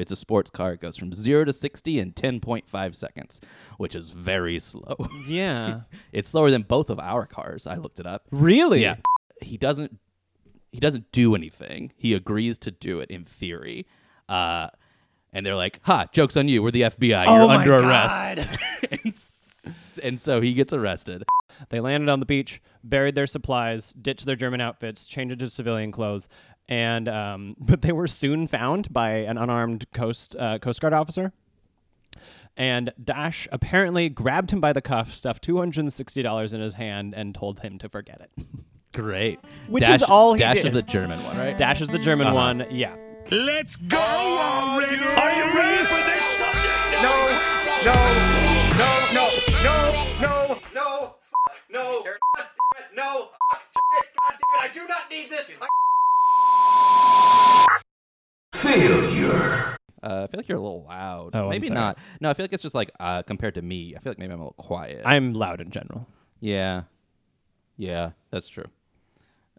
it's a sports car. It goes from zero to sixty in ten point five seconds, which is very slow. Yeah. it's slower than both of our cars. I looked it up. really? Yeah. He doesn't he doesn't do anything. He agrees to do it in theory. Uh and they're like, "Ha, joke's on you. We're the FBI. You're Oh under arrest." and, s- and so he gets arrested. They landed on the beach, buried their supplies, ditched their German outfits, changed into civilian clothes, and um, but they were soon found by an unarmed coast uh, Coast Guard officer. And Dasch apparently grabbed him by the cuff, stuffed two hundred and sixty dollars in his hand, and told him to forget it. Great. Which Dasch, is all he Dasch did. is the German one, right? Dasch is the German Uh-huh. one, yeah. Let's go already! Are you ready for this subject? No, no, no, no, no, no, no, no, God damn it, no, shit, God damn it, I do not need this. I- Failure. Uh, I feel like you're a little loud. Oh, I'm maybe sorry. not. No, I feel like it's just like uh, compared to me. I feel like maybe I'm a little quiet. I'm loud in general. yeah, yeah, that's true.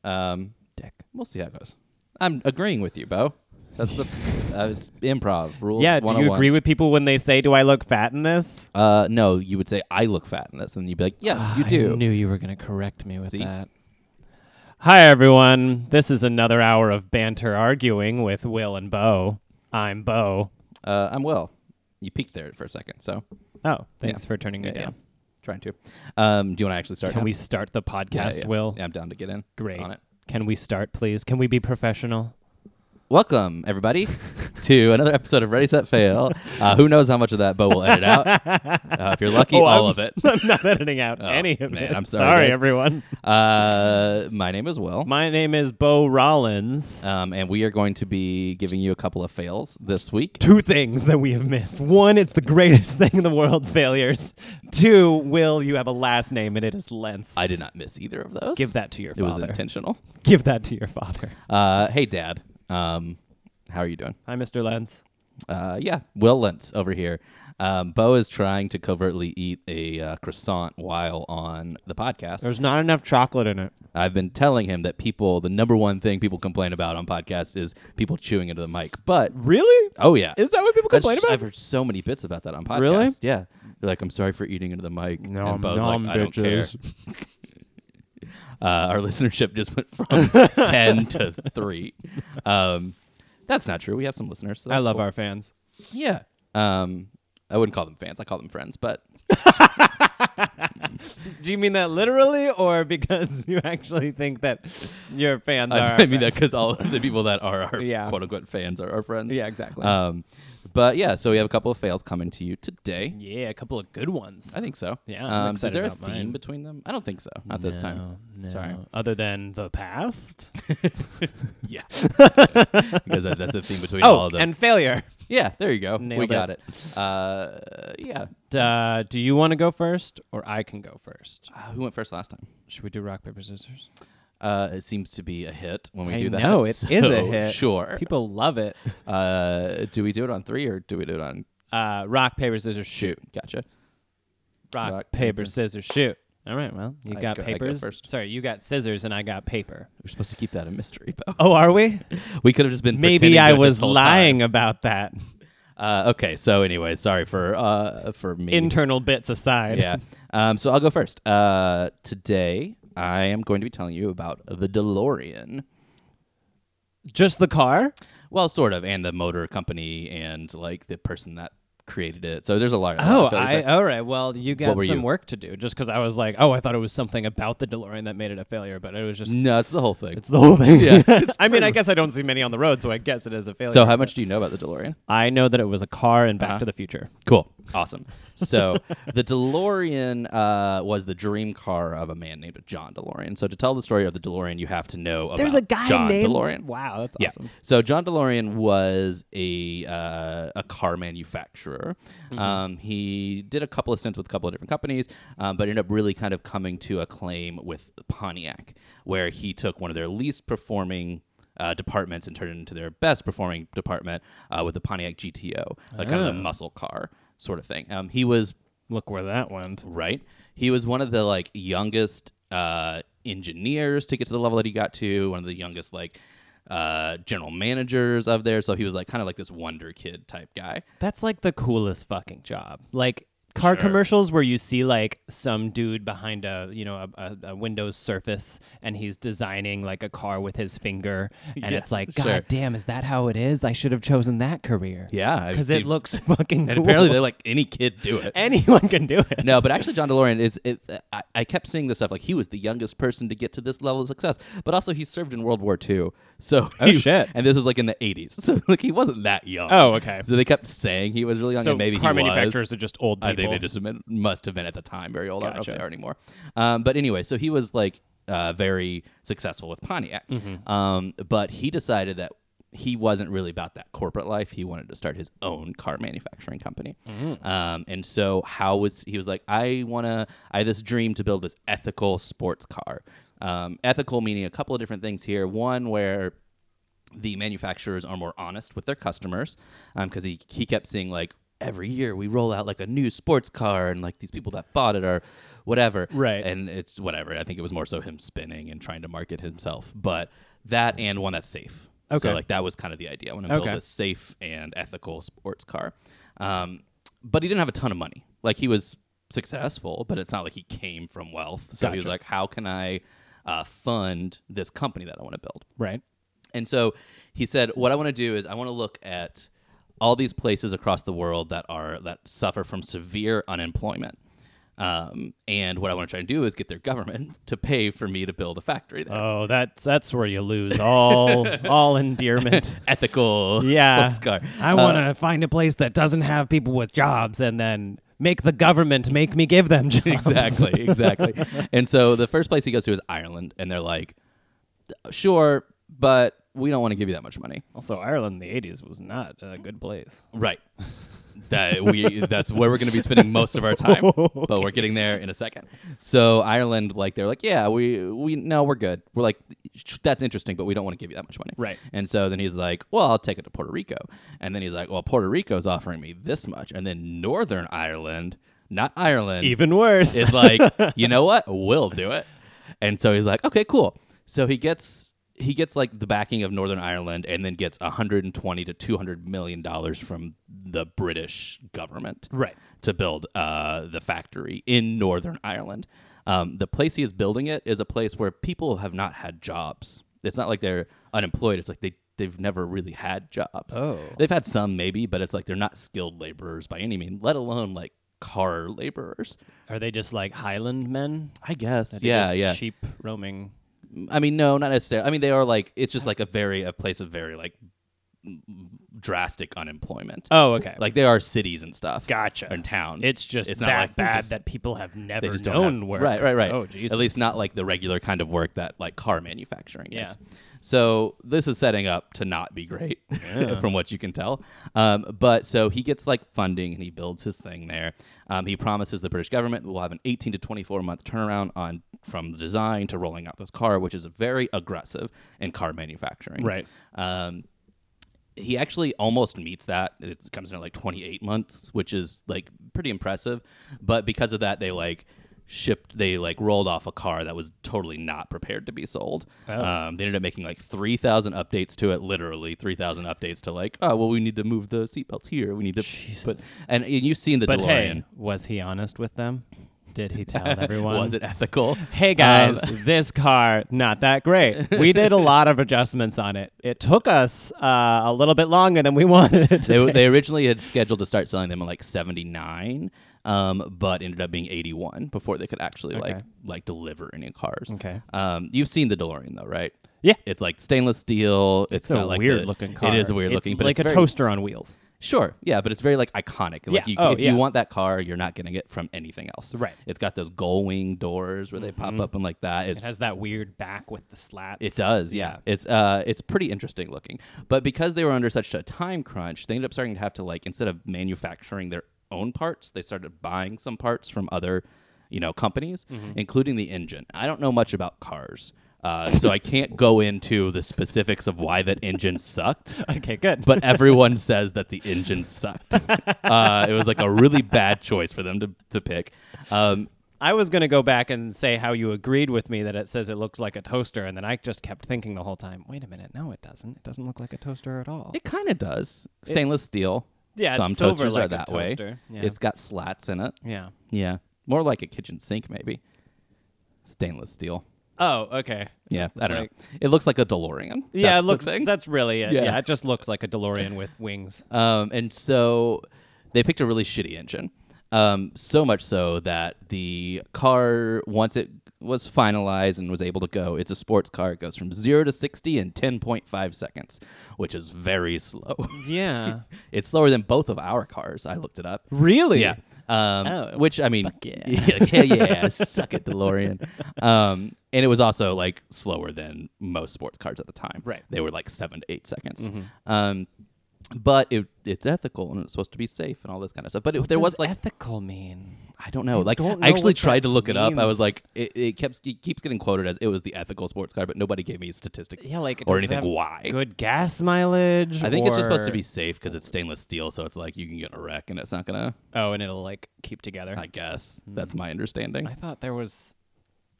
Um, Dick. we'll see how it goes. I'm agreeing with you, Bo. That's the uh, it's improv rules. Yeah, do you agree with people when they say, "Do I look fat in this?" Uh, no, you would say I look fat in this, and you'd be like, yes, you do. I knew you were going to correct me with See? that. Hi, everyone. This is another hour of banter arguing with Will and Bo. I'm Bo. Uh, I'm Will. You peeked there for a second, so Oh, thanks Yeah. for turning me yeah, yeah. down. trying to. Um, do you want to actually start? Can now? we start the Yeah, podcast, yeah. Will? Yeah, I'm down to get in. Great. on it. Can we start, please? Can we be professional? Welcome, everybody, to another episode of Ready Set Fail. Uh, who knows how much of that Bo will edit out? Uh, if you're lucky, Oh, all I'm- of it. I'm not editing out Oh, any of man, it. I'm sorry, guys. everyone. Uh, my name is Will, My name is Bo Rollins. um, and we are going to be giving you a couple of fails this week. Two things that we have missed. One, it's the greatest thing in the world, failures. Two, Will, you have a last name and it is Lentz. I did not miss either of those. Give that to your It was father. intentional. Give that to your father. Uh, hey, Dad. Um, how are you doing? Hi, Mr. Lentz. Uh, yeah, Will Lentz over here. Um, Bo is trying to covertly eat a uh, croissant while on the podcast. There's not enough chocolate in it. I've been telling him that people, the number one thing people complain about on podcasts is people chewing into the mic. But Really? oh yeah, Is that what people That's- complain about? I've heard so many bits about that on podcasts. Really? Yeah. They're like, I'm sorry for eating into the mic. And Bo's like, I don't care. Uh, our listenership just went from 10 to 3. Um, that's not true. We have some listeners. So I love cool. our fans. Yeah. Um, I wouldn't call them fans. I call them friends, but Do you mean that literally or because you actually think that your fans are? I, our I mean that because all of the people that are our Yeah. quote unquote fans are our friends. Yeah, exactly. Um, but yeah, so we have a couple of fails coming to you today. yeah, a couple of good ones. I think so. Yeah, I'm Um, is excited there a about theme mine. between them? I don't think so. Not this time. No, Sorry. no. Other than the past. Yeah. because that, that's a theme between all oh, of them. and failure. yeah, there you go. we Nailed got it. it. Uh, yeah. Uh, do you want to go first or I can go first? Uh, who went first last time? Should we do rock paper scissors? Uh, it seems to be a hit when we I do that. know, it is a hit. Sure. People love it. Uh, do we do it on three or do we do it on Uh, rock paper scissors shoot. Gotcha. Rock, Rock, paper, paper. scissors shoot. All right. Well, you I got go- go papers. first. Sorry, you got scissors and I got paper. We're supposed to keep that a mystery, Bo. Oh, are we? We could have just been Maybe I was lying time. about that. Uh, okay, so anyway, sorry for uh for me. Internal bits aside. yeah. Um, so I'll go first. Uh, today I am going to be telling you about the DeLorean. Just the car? Well, sort of, and the motor company and like the person that created it. So there's a lot. Of Oh, I, all right. Well, you got some you? work to do just because I was like, oh, I thought it was something about the DeLorean that made it a failure, but it was just no, it's the whole thing. it's the whole thing. Yeah, I mean, I guess I don't see many on the road, so I guess it is a failure. so how much do you know about the DeLorean? I know that it was a car in Back Uh-huh. to the Future. Cool. Awesome. So the DeLorean uh, was the dream car of a man named John DeLorean. So to tell the story of the DeLorean, you have to know There's about a guy John named DeLorean. Wow, that's awesome. Yeah. awesome. So John DeLorean was a uh, a car manufacturer. Mm-hmm. Um, he did a couple of stints with a couple of different companies, um, but ended up really kind of coming to a claim with Pontiac, where he took one of their least performing. Uh, departments and turned it into their best performing department uh, with the Pontiac GTO, like kind of Oh. the muscle car sort of thing. Um, he was Look where that went. right? He was one of the like youngest uh, engineers to get to the level that he got to. One of the youngest like uh, general managers of there. So he was like kind of like this wonder kid type guy. That's like the coolest fucking job. Like car Sure. commercials where you see like some dude behind a you know a, a, a Windows Surface and he's designing like a car with his finger, and Yes, it's like, sure. God damn, is that how it is? I should have chosen that career. Yeah, because it seems- looks fucking. And cool. apparently, they're like any kid do it. anyone can do it. no, but actually, John DeLorean is. It, I, I kept seeing this stuff like he was the youngest person to get to this level of success, but also he served in World War II. So Oh, he- shit. And this was like in the '80s, so like he wasn't that young. Oh, okay. So they kept saying he was really young, So and maybe car he was. manufacturers are just old people. Think they just been- must have been at the time very old. I don't know if they are anymore. Um, but anyway, so he was like uh, very successful with Pontiac. Mm-hmm. Um, but he decided that he wasn't really about that corporate life. He wanted to start his own car manufacturing company. Mm-hmm. Um, and so how was he was like, I want to, I have this dream to build this ethical sports car. Um, ethical meaning a couple of different things here. One where the manufacturers are more honest with their customers because he, he kept seeing like every year we roll out like a new sports car and like these people that bought it are whatever. Right. and it's whatever. I think it was more so him spinning and trying to market himself. But that and one that's safe. Okay. so like that was kind of the idea. I want to build Okay. this safe and ethical sports car. Um, but he didn't have a ton of money. Like he was successful but it's not like he came from wealth. So he was like how can i uh, fund this company that i want to build? Right. and so he said, "What I want to do is I want to look at all these places across the world that are that suffer from severe unemployment." Um, and what I want to try and do is get their government to pay for me to build a factory there. Oh, that's that's where you lose all all endearment. Ethical Yeah, sports car. I Uh, want to find a place that doesn't have people with jobs, and then make the government make me give them jobs. exactly, exactly. and so the first place he goes to is Ireland, and they're like, "Sure, but we don't want to give you that much money." Also, Ireland in the '80s was not a good place. Right. that we that's where we're going to be spending most of our time, but we're getting there in a second. So Ireland, like they're like, yeah, we we no, we're good. We're like, that's interesting, but we don't want to give you that much money. Right. And so then he's like, well, I'll take it to Puerto Rico, and then he's like, well, Puerto Rico's offering me this much, and then Northern Ireland, not Ireland, Even worse. is like, you know what? We'll do it. And so he's like, okay, cool. So he gets he gets like the backing of Northern Ireland and then gets 120 to 200 million dollars from the British government Right. to build uh, the factory in Northern Ireland. Um, the place he is building it is a place where people have not had jobs. It's not like they're unemployed. It's like they they've never really had jobs. Oh. They've had some maybe, but it's like they're not skilled laborers by any means, let alone like car laborers. Are they just like Highland men? I guess. Yeah, yeah. Sheep roaming. I mean, no, not necessarily. I mean, they are like it's just like a very a place of very like drastic unemployment. Oh, okay. Like there are cities and stuff. Gotcha. And towns. it's just it's not that like bad just- that people have never just known work. Right, right, right. Oh, Jesus. At least not like the regular kind of work that like car manufacturing Yeah. is. So this is setting up to not be great, from what you can tell. Um, but so he gets like funding and he builds his thing there. Um, he promises the British government will have an 18 to 24 month turnaround on from the design to rolling out this car, which is very aggressive in car manufacturing. Right. Um, he actually almost meets that. It comes in at like 28 months, which is like pretty impressive. But because of that, they like shipped, they like rolled off a car that was totally not prepared to be sold. Oh. Um, they ended up making like 3,000 updates to it, literally 3,000 updates to like, oh, well, we need to move the seatbelts here. We need to put, and, and you've seen the But DeLorean. hey, was he honest with them? Did he tell everyone? Was it ethical? Hey guys, Um, this car not that great. We did a lot of adjustments on it. It took us uh, a little bit longer than we wanted it to. they, they originally had scheduled to start selling them in like 79 um, but ended up being 81 before they could actually like Okay. like deliver any cars Okay. um, you've seen the delorean though right Yeah. it's like stainless steel it's it's a like weird the- looking car. it is a weird It's looking but like it's a very- toaster on wheels. Sure yeah but it's very like iconic like Yeah. you, Oh, if yeah. you want that car you're not getting it from anything else Right. it's got those gull wing doors where they pop up and like that it's It has that weird back with the slats. It does, yeah. It's uh, it's pretty interesting looking. But because they were under such a time crunch, they ended up starting to have to like instead of manufacturing their own parts, they started buying some parts from other, you know, companies, including the engine. I don't know much about cars, uh, so I can't go into the specifics of why that engine sucked. Okay, good. But everyone says that the engine sucked. Uh, it was like a really bad choice for them to, to pick. Um, I was gonna go back and say how you agreed with me that it says it looks like a toaster, and then I just kept thinking the whole time. Wait a minute, no, it doesn't. It doesn't look like a toaster at all. It kind of does. Stainless It's- steel. Yeah, some toasters like are that way. toaster. Yeah. It's got slats in it. yeah. Yeah, more like a kitchen sink maybe. Stainless steel. Oh, okay. Yeah, It's I don't like- know. It looks like a DeLorean. Yeah, That's it the looks. thing. That's really it. Yeah. Yeah. it just looks like a DeLorean with wings. Um, and so they picked a really shitty engine. Um, so much so that the car, once it was finalized and was able to go, it's a sports car. It goes from zero to 60 in 10.5 seconds, which is very slow. Yeah. it's slower than both of our cars. I looked it up. really? Yeah. Um, Oh, which I mean, yeah. yeah, yeah, suck it, DeLorean. Um, and it was also like slower than most sports cars at the time. Right. They were like seven to eight seconds. Um, but it it's ethical and it's supposed to be safe and all this kind of stuff. But it, there was like ethical mean? I don't know. I like don't I actually tried to look it up. I was like, it, it keeps it keeps getting quoted as it was the ethical sports car, but nobody gave me statistics Yeah, like or anything why. Good gas mileage. I think it's just supposed to be safe because it's stainless steel, so it's like you can get in a wreck and it's not gonna. Oh, and it'll like keep together. I guess hmm. that's my understanding. I thought there was.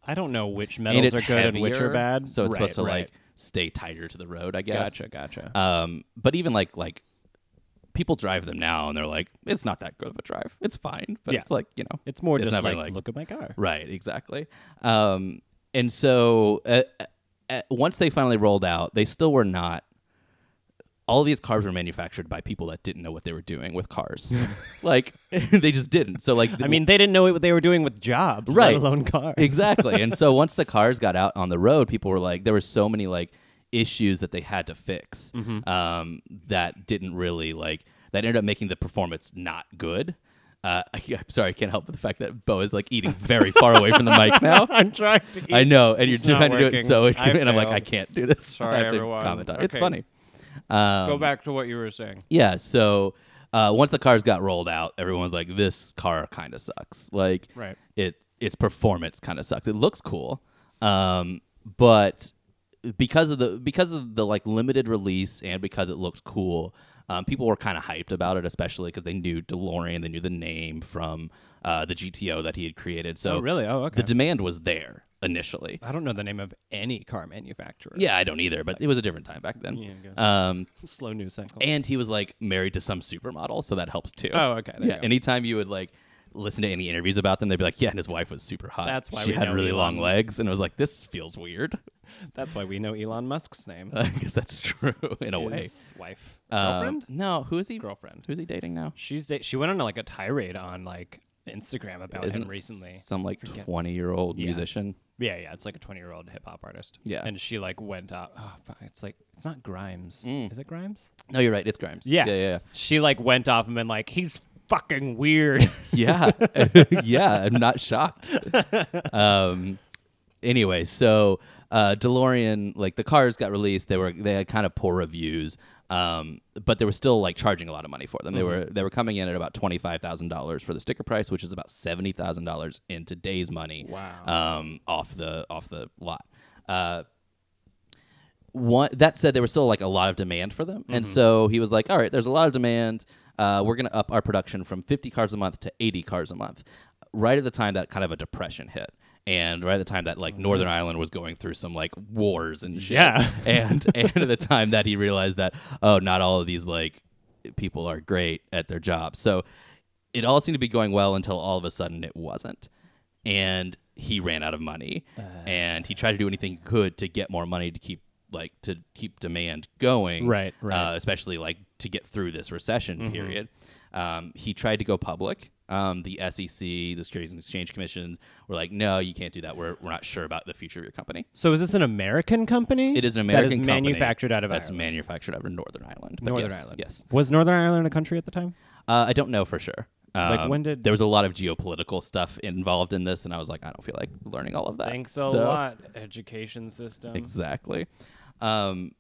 I don't know which metals are good and which are bad. So it's Right, supposed to right. like stay tighter to the road, I guess. Gotcha, gotcha. Um, but even like like people drive them now, and they're like, it's not that good of a drive. It's fine, but Yeah. it's like you know, it's more it's just like, like- look at my car. right, exactly. Um, and so uh, uh, once they finally rolled out, they still were not. All these cars were manufactured by people that didn't know what they were doing with cars. like they just didn't. So like I mean, they didn't know what they were doing with jobs, Right. let alone cars. exactly. And so once the cars got out on the road, people were like, there were so many like issues that they had to fix um, that didn't really like that ended up making the performance not good. Uh, I, am sorry, I can't help but the fact that Bo is like eating very far away from the mic now. I'm trying to. Eat. I know, and you're It's trying to do it so, and I'm like. I can't do this. Sorry, I have to everyone. comment on it. It's funny. Um, Go back to what you were saying. yeah, so uh, once the cars got rolled out, everyone's like, "This car kind of sucks." Like, Right. it its performance kind of sucks. It looks cool, um, but because of the because of the like limited release and because it looks cool, um, people were kind of hyped about it, especially because they knew DeLorean, they knew the name from uh, the GTO that he had created. So Oh, really? Oh, okay. the demand was there initially. I don't know the name of any car manufacturer. Yeah, I don't either, but it was a different time back then. Yeah, Um, Slow news cycle. and he was like married to some supermodel, so that helped too. Oh, okay, yeah. you. Anytime you would like listen to any interviews about them, they'd be like, "Yeah, and his wife was super hot. That's why she had really long legs." And it was like, "This feels weird." That's why we know Elon Musk's name. I guess that's true in a way. His wife, Um, girlfriend, no, who is he? girlfriend. Who's he dating now? She's da- she went on like a tirade on like Instagram about Isn't him it recently. some like Forget- twenty-year-old Yeah. musician? Yeah, yeah, it's like a twenty-year-old hip hop artist. Yeah. and she like went out. Oh, fuck, it's like it's not Grimes. Mm. Is it Grimes? No, you're right. It's Grimes. Yeah. yeah, yeah. She like went off him and been like, he's fucking weird. Yeah, yeah. I'm not shocked. um, anyway, so uh, DeLorean, like the cars got released, they were they had kind of poor reviews, um, but they were still like charging a lot of money for them. They were they were coming in at about twenty five thousand dollars for the sticker price, which is about seventy thousand dollars in today's money. Wow. Um, off the off the lot. Uh, one that said there was still like a lot of demand for them and so he was like all right there's a lot of demand uh, we're going to up our production from 50 cars a month to 80 cars a month right at the time that kind of a depression hit and right at the time that like northern ireland was going through some like wars and shit. Yeah. and and at the time that he realized that oh not all of these like people are great at their jobs. So it all seemed to be going well until all of a sudden it wasn't. And he ran out of money. And he tried to do anything he could to get more money to keep like to keep demand going Right, right. uh, especially like to get through this recession period. Um, he tried to go public um, the sec the securities and exchange commission were like no you can't do that we're, we're not sure about the future of your company so is this an American company? it is an american that is company manufactured out of that's Ireland. manufactured out of northern ireland but Northern yes, Ireland. yes Was Northern Ireland a country at the time? uh, I don't know for sure. Like, Um, when did- there was a lot of geopolitical stuff involved in this, and I was like, I don't feel like learning all of that. Thanks a So- lot, education system. Exactly. Um,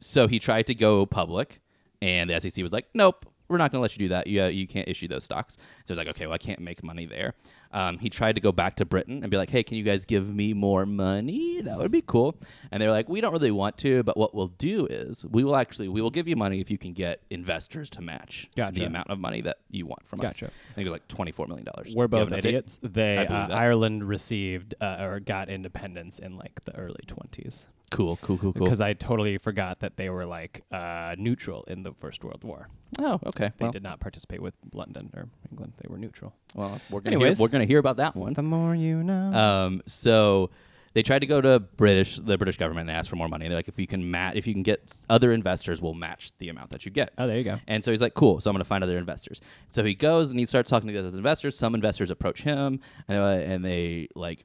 so he tried to go public, and the SEC was like, "Nope, we're not going to let you do that. You uh, you can't issue those stocks." So was like, "Okay, well, I can't make money there." Um, he tried to go back to Britain and be like, "Hey, can you guys give me more money? That would be cool." And they're like, "We don't really want to, but what we'll do is we will actually we will give you money if you can get investors to match Gotcha. the amount of money that you want from us." Gotcha. I think it was like twenty four million dollars. We're both idiots. They uh. Ireland received uh, or got independence in like the early twenties Cool, cool, cool, cool. because I totally forgot that they were like uh, neutral in the First World War. oh, okay. They well, did not participate with London or England. They were neutral. well, we're gonna Anyways. hear, we're gonna hear about that one. The more you know. Um, so they tried to go to British, the British government, and ask for more money. They're like, if you can mat, if you can get other investors, we'll match the amount that you get. oh, there you go. And so he's like, cool. So I'm going to find other investors. So he goes and he starts talking to the other investors. Some investors approach him and, uh, and they like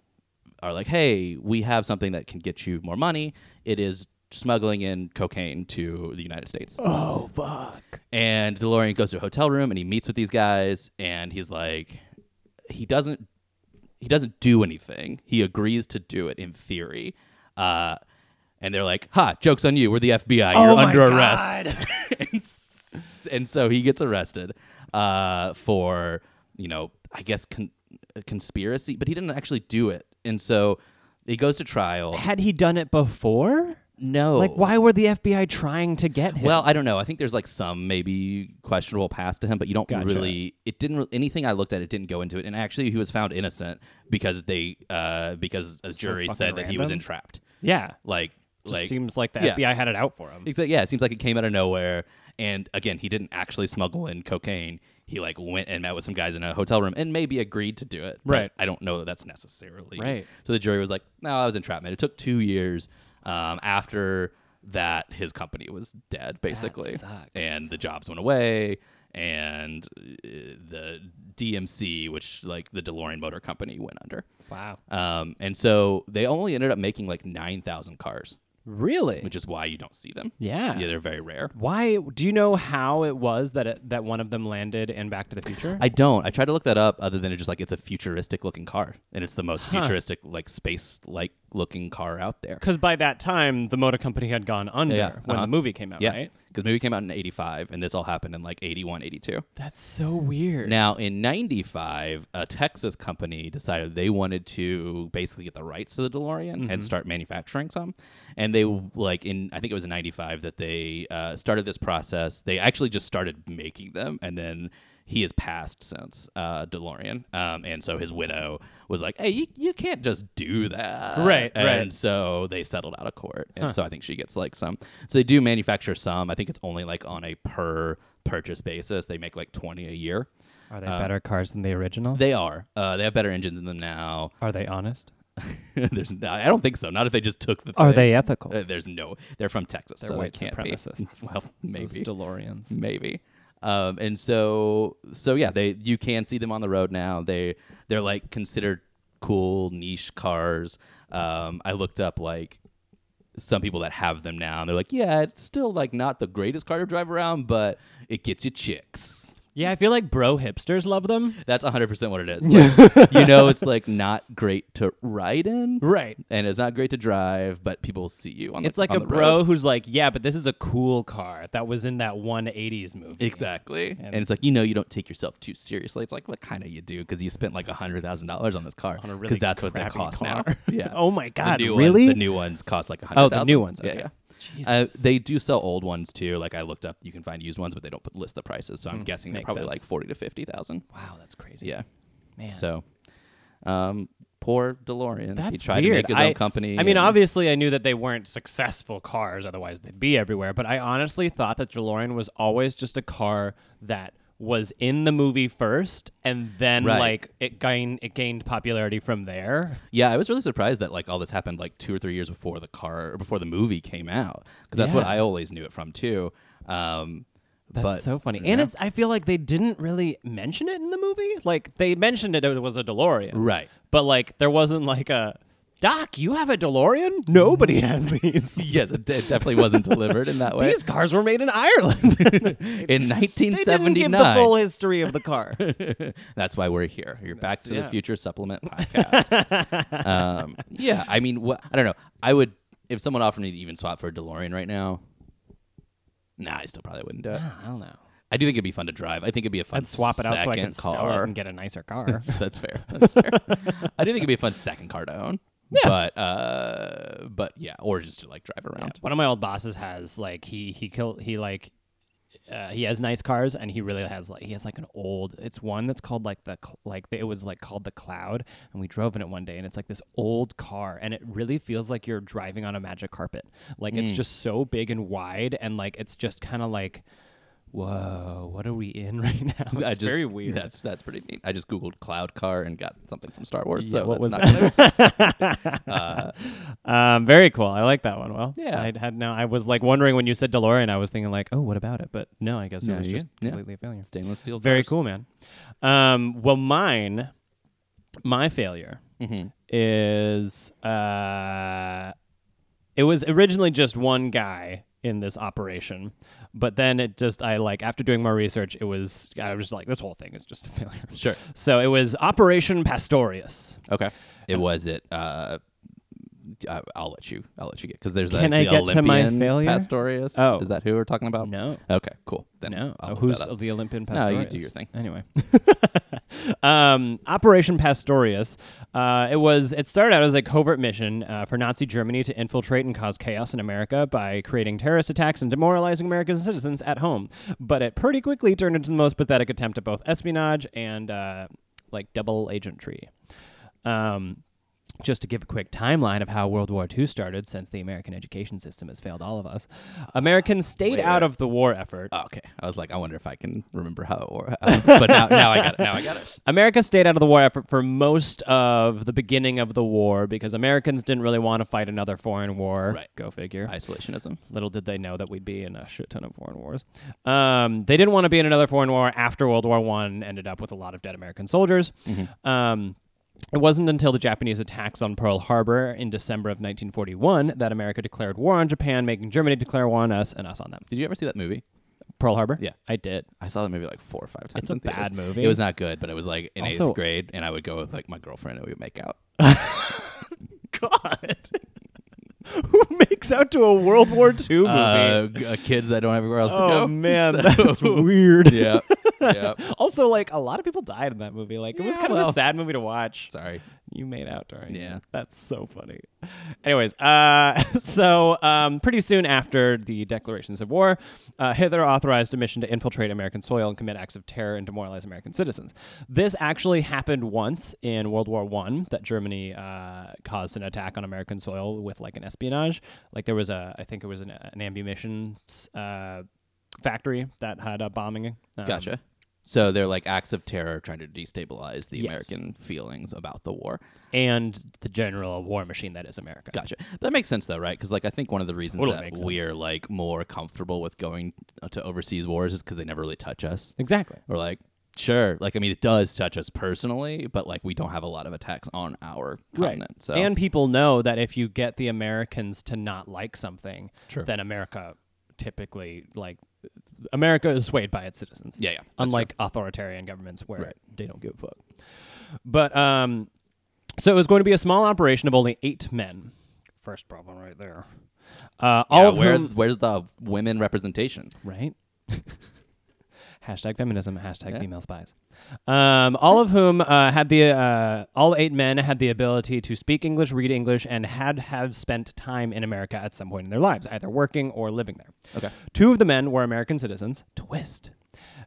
are like, hey, we have something that can get you more money. It is smuggling in cocaine to the United States. Oh fuck. And DeLorean goes to a hotel room and he meets with these guys and he's like he doesn't he doesn't do anything. He agrees to do it in theory. Uh and they're like, "Ha, jokes on you. We're the FBI. You're Oh under arrest." and, and so he gets arrested uh for, you know, I guess con- conspiracy, but he didn't actually do it. And so he goes to trial. Had he done it before? No. Like, why were the FBI trying to get him? Well, I don't know. I think there's like some maybe questionable past to him, but you don't Gotcha. really. It didn't re- anything I looked at. It didn't go into it, and actually, he was found innocent because they uh because a jury fucking said that he was entrapped. yeah. Like Just like seems like the yeah. FBI had it out for him. Exactly. Yeah, it seems like it came out of nowhere. And again, he didn't actually smuggle in cocaine. He like went and met with some guys in a hotel room and maybe agreed to do it. Right. I don't know that that's necessarily Right. So the jury was like, "No, that was entrapment." It took two years um, after that. His company was dead, basically, sucks. and the jobs went away. And uh, the DMC, which like the DeLorean Motor Company, went under. Wow. Um, and so they only ended up making like nine thousand cars, Really? which is why you don't see them. yeah. Yeah, they're very rare. Why? Do you know how it was that it, that one of them landed in Back to the Future? I don't. I tried to look that up. Other than it just like it's a futuristic looking car, and it's the most futuristic like space like looking car out there. Because by that time, the motor company had gone under Yeah, when uh-huh. the movie came out, Yeah, right? because movie came out in '85, and this all happened in like '81, '82. That's so weird. Now in '95, a Texas company decided they wanted to basically get the rights to the DeLorean Mm-hmm. and start manufacturing some, and they like in I think it was in '95 that they uh, started this process. They actually just started making them, and then he has passed since uh, DeLorean, um, and so his widow was like, "Hey, you, you can't just do that, Right, And right. so they settled out of court, and so I think she gets like some. So they do manufacture some. I think it's only like on a per purchase basis. They make like twenty a year. Are they better cars than the original? They are. Uh, they have better engines in them now. Are they honest? there's, no, I don't think so. Not if they just took the. Are thing. they ethical? Uh, there's no. They're from Texas, They're so white they can't be. supremacists. well, maybe, Those DeLoreans. maybe. Um, and so, so yeah, they you can see them on the road now. They they're like considered cool niche cars. Um, I looked up like some people that have them now, and they're like, yeah, it's still like not the greatest car to drive around, but it gets you chicks. Yeah, I feel like bro hipsters love them. That's 100% what it is. Like, you know, it's like not great to ride in. Right. And it's not great to drive, but people see you on the It's like on a the bro road. who's like, yeah, but this is a cool car that was in that 180s movie. Exactly. And, it's like, you know, you don't take yourself too seriously. It's like, what kind of you do? Because you spent like $100,000 on this car. On a Because really that's what they crappy cost car. now. Yeah. Oh my God, The new really? Ones, the new ones cost like 100000 Oh, the new ones, Yeah, okay. yeah. Jesus. Uh, they do sell old ones too. Like I looked up, you can find used ones, but they don't put, list the prices. So I'm guessing they're makes probably sense. like forty to fifty thousand. wow, that's crazy. Yeah. Man. So, um, poor DeLorean. That's he tried weird. to make his I, own company. I mean, and- obviously, I knew that they weren't successful cars; otherwise, they'd be everywhere. But I honestly thought that DeLorean was always just a car that was in the movie first, and then Right. like it gained it gained popularity from there. Yeah, I was really surprised that like all this happened like two or three years before the car or before the movie came out because that's what I always knew it from too. Um, That's but, so funny, and yeah. it's I feel like they didn't really mention it in the movie. Like they mentioned it, it was a DeLorean, right. But like there wasn't like a Doc, you have a DeLorean? Nobody has these. Yes, it, it definitely wasn't delivered in that way. These cars were made in Ireland. in they didn't give the full history of the car. That's why we're here. You're Back to yeah. the Future supplement podcast. um, yeah, I mean, what I don't know. I would if someone offered me to even swap for a DeLorean right now. Nah, I still probably wouldn't do it. I don't know. I do think it'd be fun to drive. I think it'd be a fun I'd swap it out so I can sell it and get a nicer car. That's fair. That's fair. I do think it'd be a fun second car to own. Yeah. But uh, but yeah, or just to like drive around. One of my old bosses has like he he killed he like uh, he has nice cars and he really has like he has like an old it's one that's called like the cl- like it was like called the cloud and we drove in it one day and it's like this old car and it really feels like you're driving on a magic carpet like it's just so big and wide and like it's just kind of like whoa what are we in right now it's I just, very weird That's that's pretty neat. I just googled cloud car and got something from Star Wars. Yeah, so what that's was not gonna- um very cool i like that one well Yeah. i had no i was like wondering when you said delorean i was thinking like oh what about it but no i guess No, it was just. Yeah. completely a failure stainless steel. Very cars. cool, man. Um, well, mine, my failure Mhm. is uh, it was originally just one guy in this operation, but then it just I like after doing more research, it was I was just like this whole thing is just a failure. Sure. So it was Operation Pastorius. Okay. It was it. Uh, I, I'll let you. I'll let you get because there's Can I the get to my failure? Pastorius. Oh. is that who we're talking about? No. Okay. Cool. Then No, look who's the Olympian No, Pastorius? you do your thing. Anyway, um, Operation Pastorius. Uh, it was. It started out as a covert mission uh, for Nazi Germany to infiltrate and cause chaos in America by creating terrorist attacks and demoralizing American citizens at home. But it pretty quickly turned into the most pathetic attempt at both espionage and uh, like double agentry. Um, just to give a quick timeline of how World War II started, since the American education system has failed all of us, Americans stayed Wait, out of the war effort. Oh, okay. I was like, I wonder if I can remember how it wore. but now, now I got it. Now I got it. America stayed out of the war effort for most of the beginning of the war because Americans didn't really want to fight another foreign war. Right. Go figure. Isolationism. Little did they know that we'd be in a shit ton of foreign wars. Um, they didn't want to be in another foreign war after World War One. Ended up with a lot of dead American soldiers. Um, it wasn't until the Japanese attacks on Pearl Harbor in December of 1941 that America declared war on Japan, making Germany declare war on us and us on them. Did you ever see that movie? Pearl Harbor? Yeah. I did. I saw that movie like four or five times. It's a in theaters. bad movie. It was not good, but it was like in Also- eighth grade, and I would go with like my girlfriend, and we would make out. God. Who makes out to a World War II movie? Uh, g- uh, kids that don't have anywhere else to go. oh man, So- that's weird. yeah. Yeah. Also, like a lot of people died in that movie. Like it was Yeah, kind of well. a sad movie to watch. Sorry. You made out during. Yeah. that's so funny. Anyways, uh, so um, pretty soon after the declarations of war, uh, Hitler authorized a mission to infiltrate American soil and commit acts of terror and demoralize American citizens. This actually happened once in World War One. That Germany uh, caused an attack on American soil with like an espionage. Like there was a, I think it was an, an ammunition uh, factory that had a bombing. Um, Gotcha. So they're like acts of terror trying to destabilize the Yes. American feelings about the war. and the general war machine that is America. Gotcha. That makes sense though, right? Because like I think one of the reasons Totally that we're like more comfortable with going uh, to overseas wars is because they never really touch us. Exactly. We're like, sure, like I mean, it does touch us personally, but like we don't have a lot of attacks on our continent. So And people know that if you get the Americans to not like something, True. then America typically like America is swayed by its citizens. yeah, yeah. Unlike authoritarian governments where Right. they don't give a fuck. But um so it was going to be a small operation of only eight men. First problem right there. Uh, all Yeah, of where whom, where's the women representation? right? hashtag feminism, hashtag Yeah. female spies. Um, all of whom uh, had the uh, all eight men had the ability to speak English, read English, and had have spent time in America at some point in their lives, either working or living there. Okay. Two of the men were American citizens. Twist.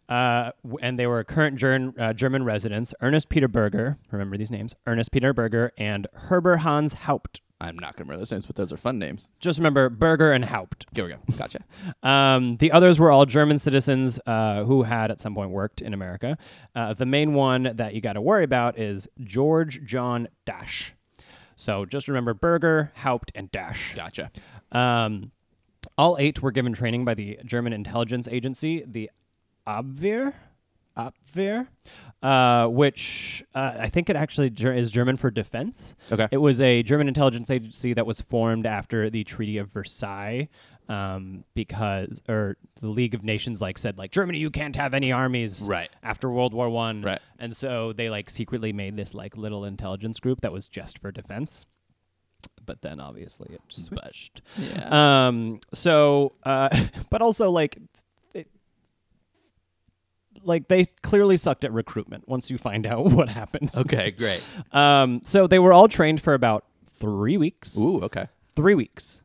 Uh, and they were current Ger- uh, German residents Ernest Peter Burger, remember these names, Ernest Peter Burger, and Herbert Hans Haupt. I'm not gonna remember those names, but those are fun names. Just remember Burger and Haupt. Here we go. Gotcha. Um, the others were all German citizens uh, who had at some point worked in America. Uh, the main one that you got to worry about is George John Dasch. So just remember Burger, Haupt, and Dasch. Gotcha. Um, all eight were given training by the German intelligence agency, the Abwehr. Abwehr, uh, which uh, I think it actually ger- is German for defense. Okay. It was a German intelligence agency that was formed after the Treaty of Versailles, um, because or the League of Nations like said like Germany, you can't have any armies Right. after World War One, Right. And so they like secretly made this like little intelligence group that was just for defense. But then obviously it switched. Yeah. Um. So, uh, but also like, like they clearly sucked at recruitment once you find out what happened. Okay, great. Um, so they were all trained for about three weeks. Ooh, okay. Three weeks.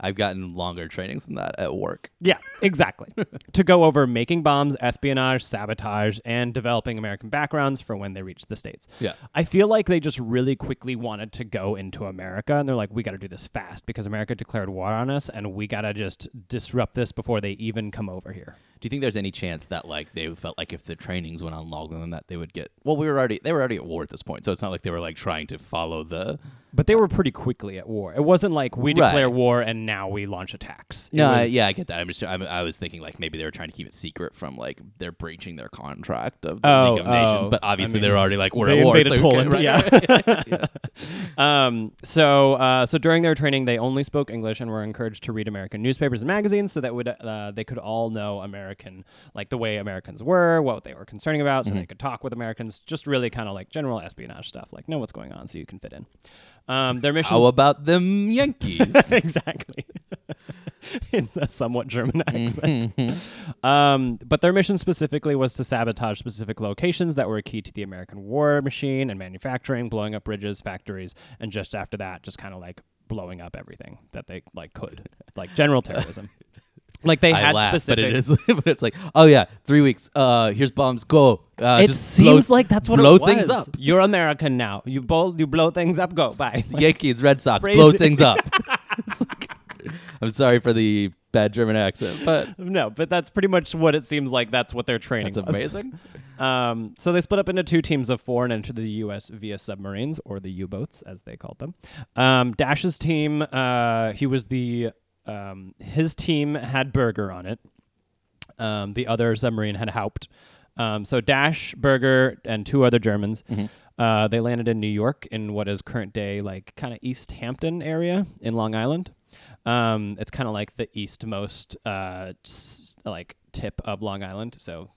I've gotten longer trainings than that at work. Yeah, exactly. to go over making bombs, espionage, sabotage, and developing American backgrounds for when they reach the States. Yeah. I feel like they just really quickly wanted to go into America and they're like, we got to do this fast because America declared war on us and we got to just disrupt this before they even come over here. Do you think there's any chance that like they felt like if the trainings went on longer than that, they would get? Well, we were already they were already at war at this point, so it's not like they were like trying to follow the. But they were pretty quickly at war. It wasn't like we Right. declare war and now we launch attacks. It No, I- was- yeah, I get that. I'm just I'm, I was thinking like maybe they were trying to keep it secret from like they're breaching their contract of the Oh, League of Nations, oh, but I obviously mean, they're already like we're they at war. invaded so Poland, right, yeah. Um, so, uh, so during their training, they only spoke English and were encouraged to read American newspapers and magazines, so that would uh, they could all know American, like the way Americans were, what they were concerning about, Mm-hmm. so they could talk with Americans. Just really kind of like general espionage stuff, like know what's going on, so you can fit in. Um, their mission. How about them Yankees? exactly. In a somewhat German accent. Mm-hmm. Um, but their mission specifically was to sabotage specific locations that were key to the American war machine and manufacturing, blowing up bridges, factories, and just after that, just kind of like blowing up everything that they like could, like general terrorism. Like they I had laugh, specific. but it is. but it's like, oh yeah, three weeks. Uh, here's bombs. Go. Uh, It just seems blow- like that's what blow it was. things up. You're American now. You blow, you blow things up. Go bye. Yankees, Red Sox, Phrase blow things up. Like- I'm sorry for the bad German accent, but no, but that's pretty much what it seems like. That's what they're training. that's was. amazing. Um, so they split up into two teams of four and entered the U.S. via submarines, or the U-boats, as they called them. Um, Dasch's team, uh, he was the um, his team had Burger on it. Um, the other submarine had Haupt. Um, so Dasch, Burger, and two other Germans. Uh, they landed in New York in what is current day like kind of East Hampton area in Long Island. Um, it's kind of like the eastmost uh, s- like tip of Long Island. So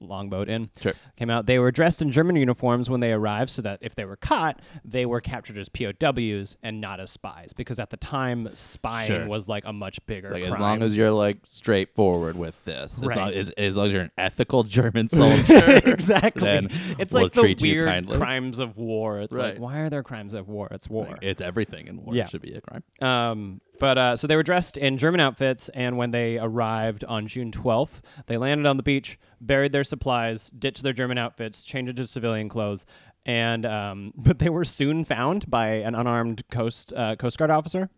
longboat in. Sure. Came out. They were dressed in German uniforms when they arrived, so that if they were caught, they were captured as POWs and not as spies. Because at the time, spying Sure. was like a much bigger. Like as long as you're like straightforward with this, as, long, as, as long as you're an ethical German soldier, exactly. then it's we'll like the weird crimes of war. It's like, why are there crimes of war? It's war. It's everything in war Yeah. should be a crime. Um, but uh, so they were dressed in German outfits, and when they arrived on June 12th, they landed on the beach, buried their supplies, ditched their German outfits, changed into civilian clothes, and um, but they were soon found by an unarmed coast uh, Coast Guard officer.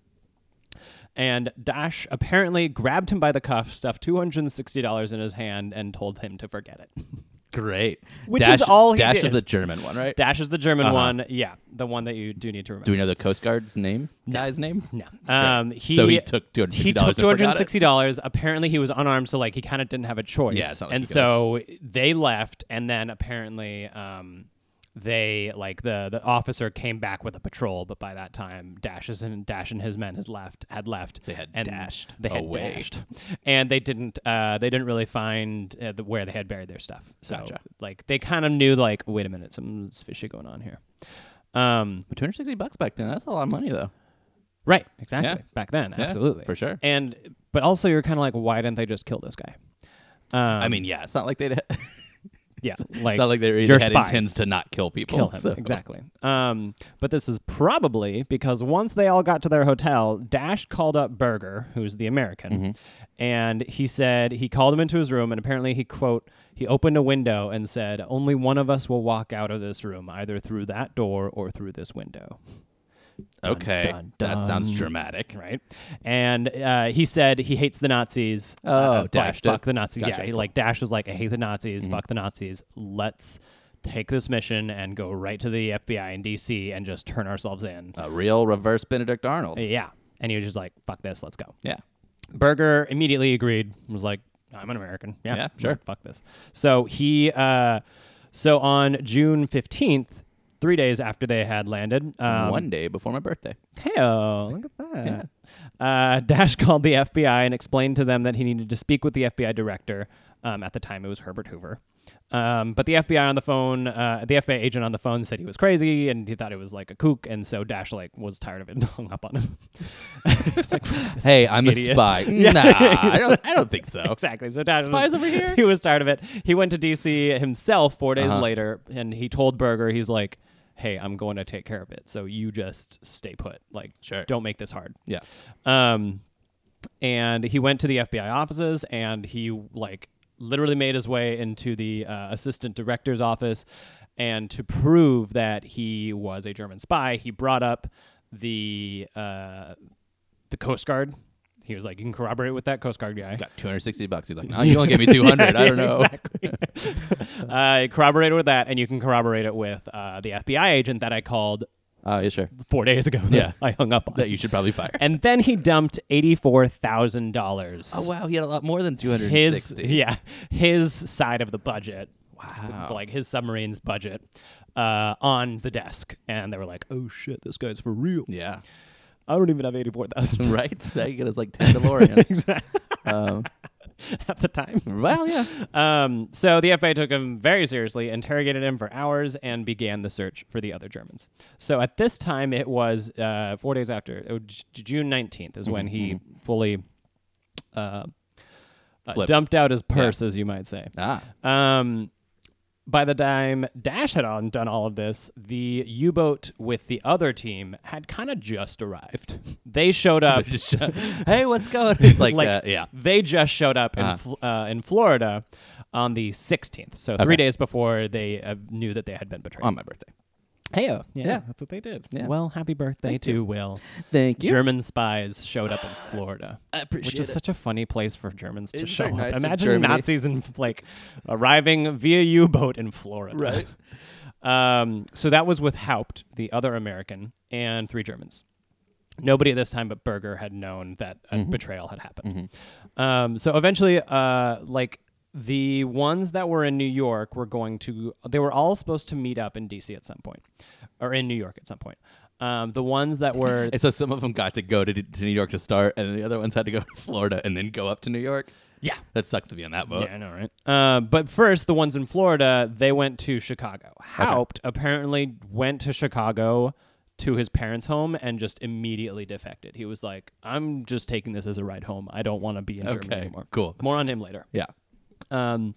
And Dasch apparently grabbed him by the cuff, stuffed two hundred and sixty dollars in his hand, and told him to forget it. Great. Which is all he Dasch did. is the German one, right? Dasch is the German Uh-huh. one, yeah, the one that you do need to remember. Do we know the Coast Guard's name? Guy's name? No. Um, he, So he took $260 He took and two hundred forgot it? sixty dollars. Apparently, he was unarmed, so like he kind of didn't have a choice. Yeah, it's not like and he could- so they left, and then apparently, um, they like the the officer came back with a patrol, but by that time, Dashes and Dasch and his men has left had left. They had and dashed They had away. dashed, and they didn't. Uh, they didn't really find uh, the, where they had buried their stuff. So Gotcha. like they kind of knew like, wait a minute, something's fishy going on here. Um, But 260 bucks back then, that's a lot of money though. right, exactly. Yeah. Back then, Yeah, absolutely For sure. And but also you're kind of like, why didn't they just kill this guy? Um, I mean, yeah, it's not like they'd yeah, it's not like they you're had spies. intends to not kill people. kill him so- exactly. Um, but this is probably because once they all got to their hotel, Dasch called up Burger, who's the American, Mm-hmm. and he said he called him into his room, and apparently he quote he opened a window and said, "Only one of us will walk out of this room, either through that door or through this window." Dun, Okay, dun, that sounds dramatic. right? And uh, he said he hates the Nazis. Oh, uh, Dasch did? fuck the Nazis. Gotcha. Yeah, he, like Dasch was like, I hate the Nazis. Mm-hmm. Fuck the Nazis. Let's take this mission and go right to the FBI in DC and just turn ourselves in. A real reverse Benedict Arnold. yeah, and he was just like, fuck this, let's go. Yeah. Burger immediately agreed. Was like, I'm an American. Yeah, Yeah, sure. fuck this. So he, uh, so on June 15th. Three days after they had landed, um, One day before my birthday. Hey, look at that. Uh, Dasch called the FBI and explained to them that he needed to speak with the FBI director Um, at the time, it was Herbert Hoover. Um, but the FBI on the phone, uh, the FBI agent on the phone said he was crazy and he thought it was like a kook, and so Dasch like was tired of it and hung up on him. It's like, Hey, I'm a spy. Yeah. Nah, I don't. I don't think so. exactly. So Dasch Spies was, over here? He was tired of it. He went to DC himself four days Uh-huh. later, and he told Burger, he's like, "Hey, I'm going to take care of it. So you just stay put. Like, Sure. don't make this hard." Yeah. Um, and he went to the FBI offices, and he like literally made his way into the uh, assistant director's office. And to prove that he was a German spy, he brought up the uh, the Coast Guard. He was like, "You can corroborate with that Coast Guard guy." Got 260 bucks. He's like, no, you only give me 200. I don't know. Exactly. uh, corroborated with that, and you can corroborate it with uh, the FBI agent that I called Oh, yeah, sure. four days ago. Yeah. I hung up on. That you should probably fire. and then he dumped eighty-four thousand dollars. Oh wow, he had a lot more than His 260. yeah, his side of the budget, Wow. like his submarine's budget, uh, on the desk, and they were like, "Oh shit, this guy's for real." Yeah. I don't even have eighty-four thousand Right. Now you get us like 10 DeLoreans. um, at the time. well, yeah. Um, so the FBI took him very seriously, interrogated him for hours, and began the search for the other Germans. So at this time, it was uh, four days after, it was J- June 19th, is when he fully uh, uh, dumped out his purse, as you might say. Ah. Um, by the time Dasch had on, done all of this, the U boat with the other team had kind of just arrived. They showed up. hey, what's going? It's like, like uh, yeah. they just showed up in Uh-huh. Fl- uh, in Florida on the 16th, so three Okay. days before they uh, knew that they had been betrayed. On my birthday. Hey, yeah. yeah, that's what they did. Yeah. Well, happy birthday Thank to you. Will. Thank you. German spies showed up in Florida, I appreciate which is such a funny place for Germans to show up. nice Imagine Germany. Nazis in like arriving via U-boat in Florida. Right. Um, so that was with Haupt, the other American, and three Germans. Nobody at this time but Burger had known that a Mm-hmm. betrayal had happened. Um, so eventually, uh, like the ones that were in New York were going to, they were all supposed to meet up in DC at some point, or in New York at some point. Um, the ones that were And so some of them got to go to, to New York to start, and the other ones had to go to Florida and then go up to New York. yeah, That sucks to be on that boat. Yeah, I know, right? Uh, but first, the ones in Florida, they went to Chicago. Haupt apparently went to Chicago to his parents' home and just immediately defected. He was like, "I'm just taking this as a ride home. I don't want to be in Germany Okay, anymore." cool. More on him later. Yeah. Um,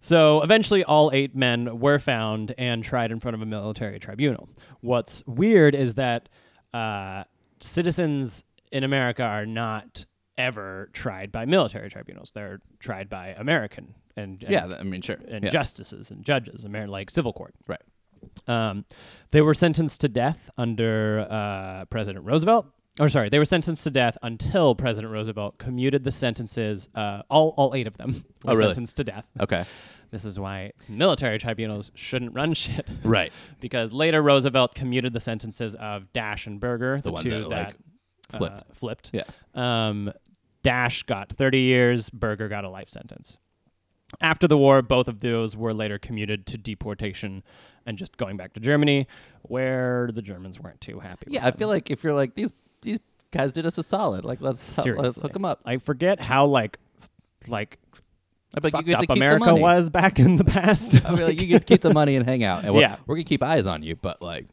so eventually, all eight men were found and tried in front of a military tribunal. What's weird is that uh, citizens in America are not ever tried by military tribunals. They're tried by American and, and Yeah, I mean, sure. and yeah. justices and judges, Amer- like civil court. Right. Um, they were sentenced to death under uh, President Roosevelt. Or sorry, they were sentenced to death until President Roosevelt commuted the sentences. Uh, all all eight of them were Oh, really? sentenced to death. Okay. This is why military tribunals shouldn't run shit. Right. because later Roosevelt commuted the sentences of Dasch and Burger, the, The ones two that, that, like, uh, flipped. flipped. Yeah. Um, Dasch got 30 years, Burger got a life sentence. After the war, both of those were later commuted to deportation and just going back to Germany, where the Germans weren't too happy. Yeah, I feel like if you're like these these guys did us a solid, like let's help, let's hook them up. I forget how like like fucked you get to keep America the money. was back in the past. I'd be like, you get to keep the money and hang out, and we're, Yeah. we're gonna keep eyes on you, but like,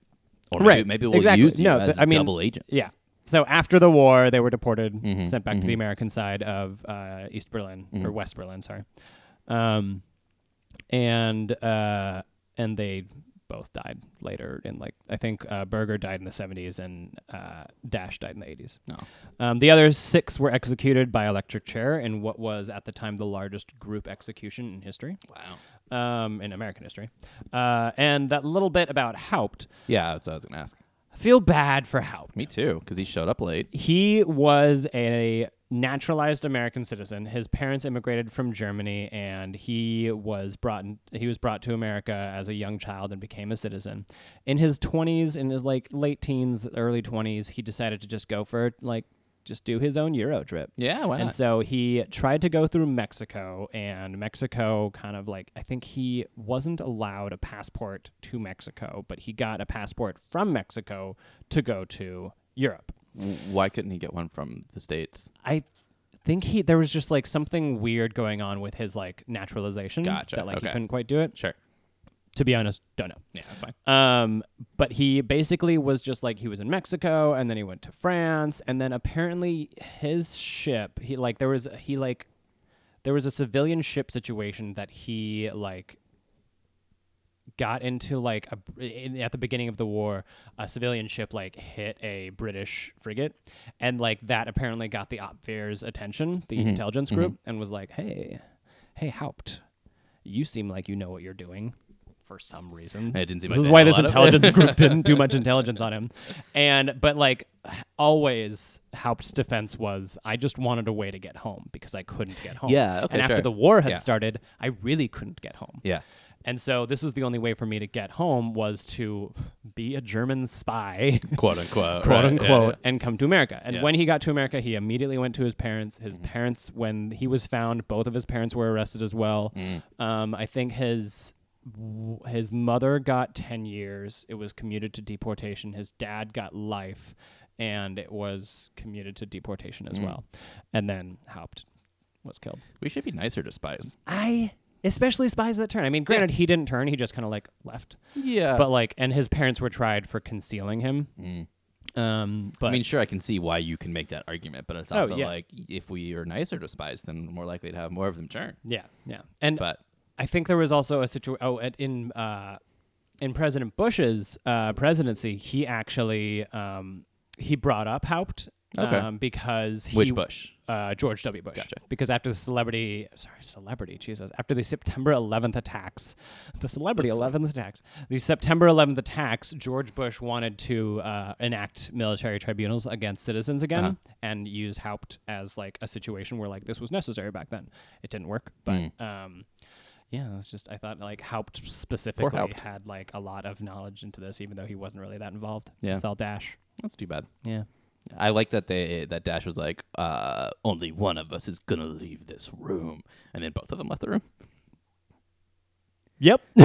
or maybe, Right, maybe we'll exactly. use you No, as th- I mean, double agents. Yeah. So after the war, they were deported, Mhm, sent back to the mhm. American side of uh, East Berlin or Mhm. West Berlin, sorry. Um, and uh, and they both died later in like I think uh, Burger died in the 70s and uh, Dasch died in the 80s. No. Um, the other six were executed by electric chair in what was at the time the largest group execution in history, Wow. um, in American history. Uh, and that little bit about Haupt, Yeah, that's what I was gonna ask. I feel bad for Haupt. Me too, because he showed up late. He was a naturalized American citizen. His parents immigrated from Germany, and he was brought in, he was brought to America as a young child and became a citizen. In his twenties, in his like late teens, early twenties, he decided to just go for like just do his own Euro trip. Yeah, why And so he tried to go through Mexico, and Mexico kind of like, I think he wasn't allowed a passport to Mexico, but he got a passport from Mexico to go to Europe. Why couldn't he get one from the states? I think he there was just like something weird going on with his like naturalization. Gotcha, That like he okay. couldn't quite do it. Sure. To be honest, don't know. Yeah, that's fine. Um, but he basically was just like he was in Mexico and then he went to France and then apparently his ship he like there was he like there was a civilian ship situation that he like got into like a in, at the beginning of the war a civilian ship like hit a british frigate and like that apparently got the Abwehr's attention the mm-hmm. intelligence group mm-hmm. and was like hey hey haupt you seem like you know what you're doing for some reason It didn't seem this is why this lot of it. intelligence group didn't do much intelligence on him and but like always haupt's defense was i just wanted a way to get home because i couldn't get home Yeah, okay, and after sure. the war had Yeah. started i really couldn't get home Yeah. And so this was the only way for me to get home was to be a German spy, Quote unquote. quote right, unquote, yeah. and come to America. And Yeah. when he got to America, he immediately went to his parents. His Mm-hmm. parents, when he was found, both of his parents were arrested as well. Mm. Um, I think his his mother got 10 years. It was commuted to deportation. His dad got life and it was commuted to deportation Mm. as well. And then Haupt was killed. We should be nicer to spies. I especially spies that turn. I mean, granted, he didn't turn; he just kind of like left. Yeah. But like, and his parents were tried for concealing him. Um, but Mm. I mean, sure, I can see why you can make that argument, but it's Oh, also yeah. like if we are nicer to spies, then we're more likely to have more of them turn. yeah, yeah, and But I think there was also a situation. Oh, at, in uh, in President Bush's uh, presidency, he actually um, he brought up Haupt. Okay. Um, because he, which Bush? Uh, George W. Bush. Gotcha. Because after the celebrity, sorry, celebrity, Jesus, after the September 11th attacks, the celebrity 11th attacks, the September 11th attacks, George Bush wanted to uh, enact military tribunals against citizens again Uh-huh. and use Haupt as like a situation where like this was necessary back then. It didn't work, but Hmm. um, yeah, it was just I thought like Haupt specifically Haupt. had like a lot of knowledge into this, even though he wasn't really that involved. Yeah. Sell Dasch. That's too bad. Yeah. I like that they that Dasch was like, uh, only one of us is gonna leave this room, and then both of them left the room. Yep.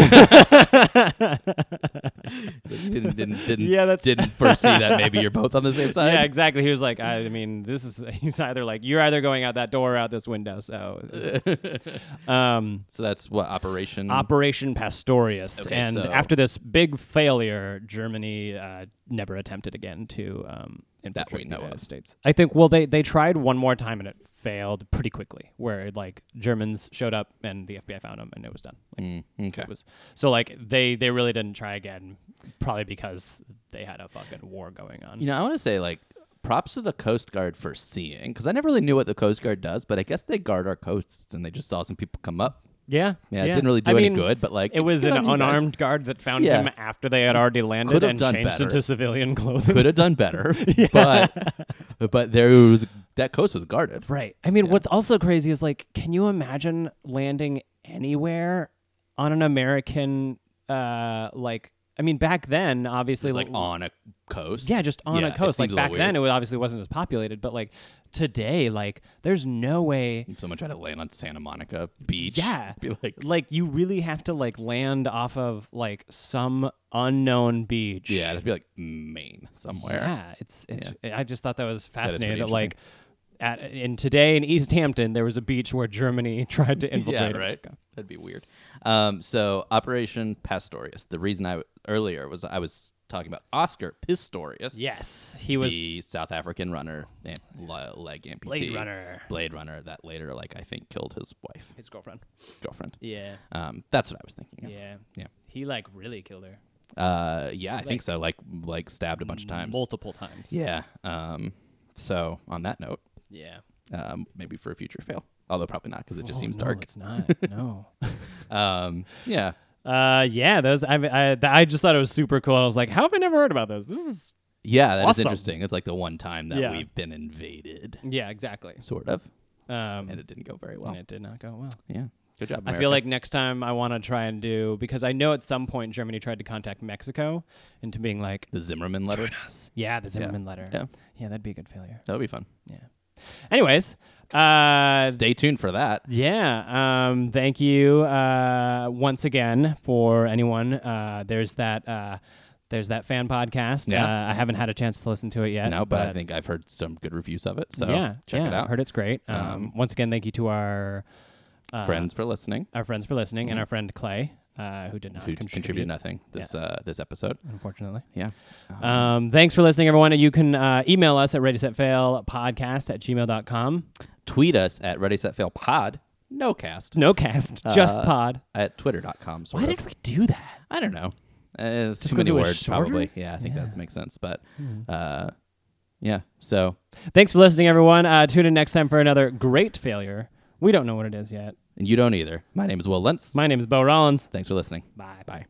Didn't didn't didn't, Yeah, that's- didn't foresee that maybe you're both on the same side. Yeah, exactly. He was like, I mean, this is he's either like you're either going out that door or out this window. So, um, So that's what Operation. Operation Pastorius, Okay, and so- after this big failure, Germany uh, never attempted again to um, infiltrate the know of. States. I think. Well, they they tried one more time and it failed pretty quickly. Where like Germans showed up and the FBI found them and it was done. Like, Mm, okay. it was so like they they really didn't try again, probably because they had a fucking war going on. You know, I want to say like props to the Coast Guard for seeing because I never really knew what the Coast Guard does, but I guess they guard our coasts and they just saw some people come up. Yeah, Yeah, it didn't really do I any mean, good, but like it was good an on you guys. unarmed guard that found Yeah. him after they had already landed Could've and done changed better. into civilian clothing. Could have done better, but but there was that coast was guarded. Right. I mean, what's also crazy is like, can you imagine landing anywhere on an American, uh, like, I mean, back then, obviously, like on a coast. yeah, just on Yeah, a coast. Like seems a little back then, weird. it was obviously wasn't as populated, but like today, like, there's no way. Someone tried to land on Santa Monica Beach. Yeah. Be like, Like you really have to like land off of like some unknown beach. yeah, it'd be like Maine somewhere. Yeah, it's it's. I just thought that was fascinating. pretty That, like, at in today in East Hampton, there was a beach where Germany tried to infiltrate. yeah, right. America. That'd be weird. Um, so Operation Pastorius. The reason I earlier was I was talking about Oscar Pistorius. Yes, he was the South African runner and leg amputee. Blade Runner. Blade Runner that later, like I think, killed his wife, his girlfriend. girlfriend. Yeah, Um, that's what I was thinking. Of. yeah, Yeah. He like really killed her Uh, yeah, I Like- think so. Like, like stabbed a bunch of times. multiple times. Yeah. Um, so on that note, yeah. um, maybe for a future fail. Although probably not because it just Oh, seems no, dark. It's not. no. Um, yeah. Uh, yeah. Those. I, I. I just thought it was super cool. I was like, how have I never heard about this? This is. Yeah, that is Awesome. interesting. It's like the one time that Yeah. we've been invaded, Yeah, exactly. sort of, Um, and it didn't go very well. and it did not go well. Yeah, good job. I feel like next time I want to try and do because I know at some point Germany tried to contact Mexico into being like, the Zimmermann letter. yeah, the Zimmermann letter. Yeah. yeah, that'd be a good failure. That would be fun. Yeah. Anyways, uh, Stay tuned for that. yeah. Um, thank you uh, once again for anyone. Uh, there's that. Uh, There's that fan podcast. Yeah. Uh, I haven't had a chance to listen to it yet. no, but, I think I've heard some good reviews of it. So yeah, check yeah, it out. I've heard it's great. Um, Um, once again, thank you to our uh, Friends for listening. our friends for listening, and Mhm. our friend Clay, uh, who did not Who contribute, nothing this uh, this episode. unfortunately. Yeah. Um, thanks for listening, everyone. You can uh, email us at ready set fail podcast at gmail.com. Tweet us at Ready Set Fail Pod. No cast No cast, just Uh, pod. at twitter.com. Sort Why of. did we do that? I don't know. Uh, it's Just too 'cause many it was words, shorter? probably. Yeah, I think that makes sense. But Hmm. uh, yeah, so Thanks for listening, everyone. Uh, tune in next time for another great failure. We don't know what it is yet. and you don't either. My name is Will Lentz. My name is Bo Rollins. Thanks for listening. Bye. Bye.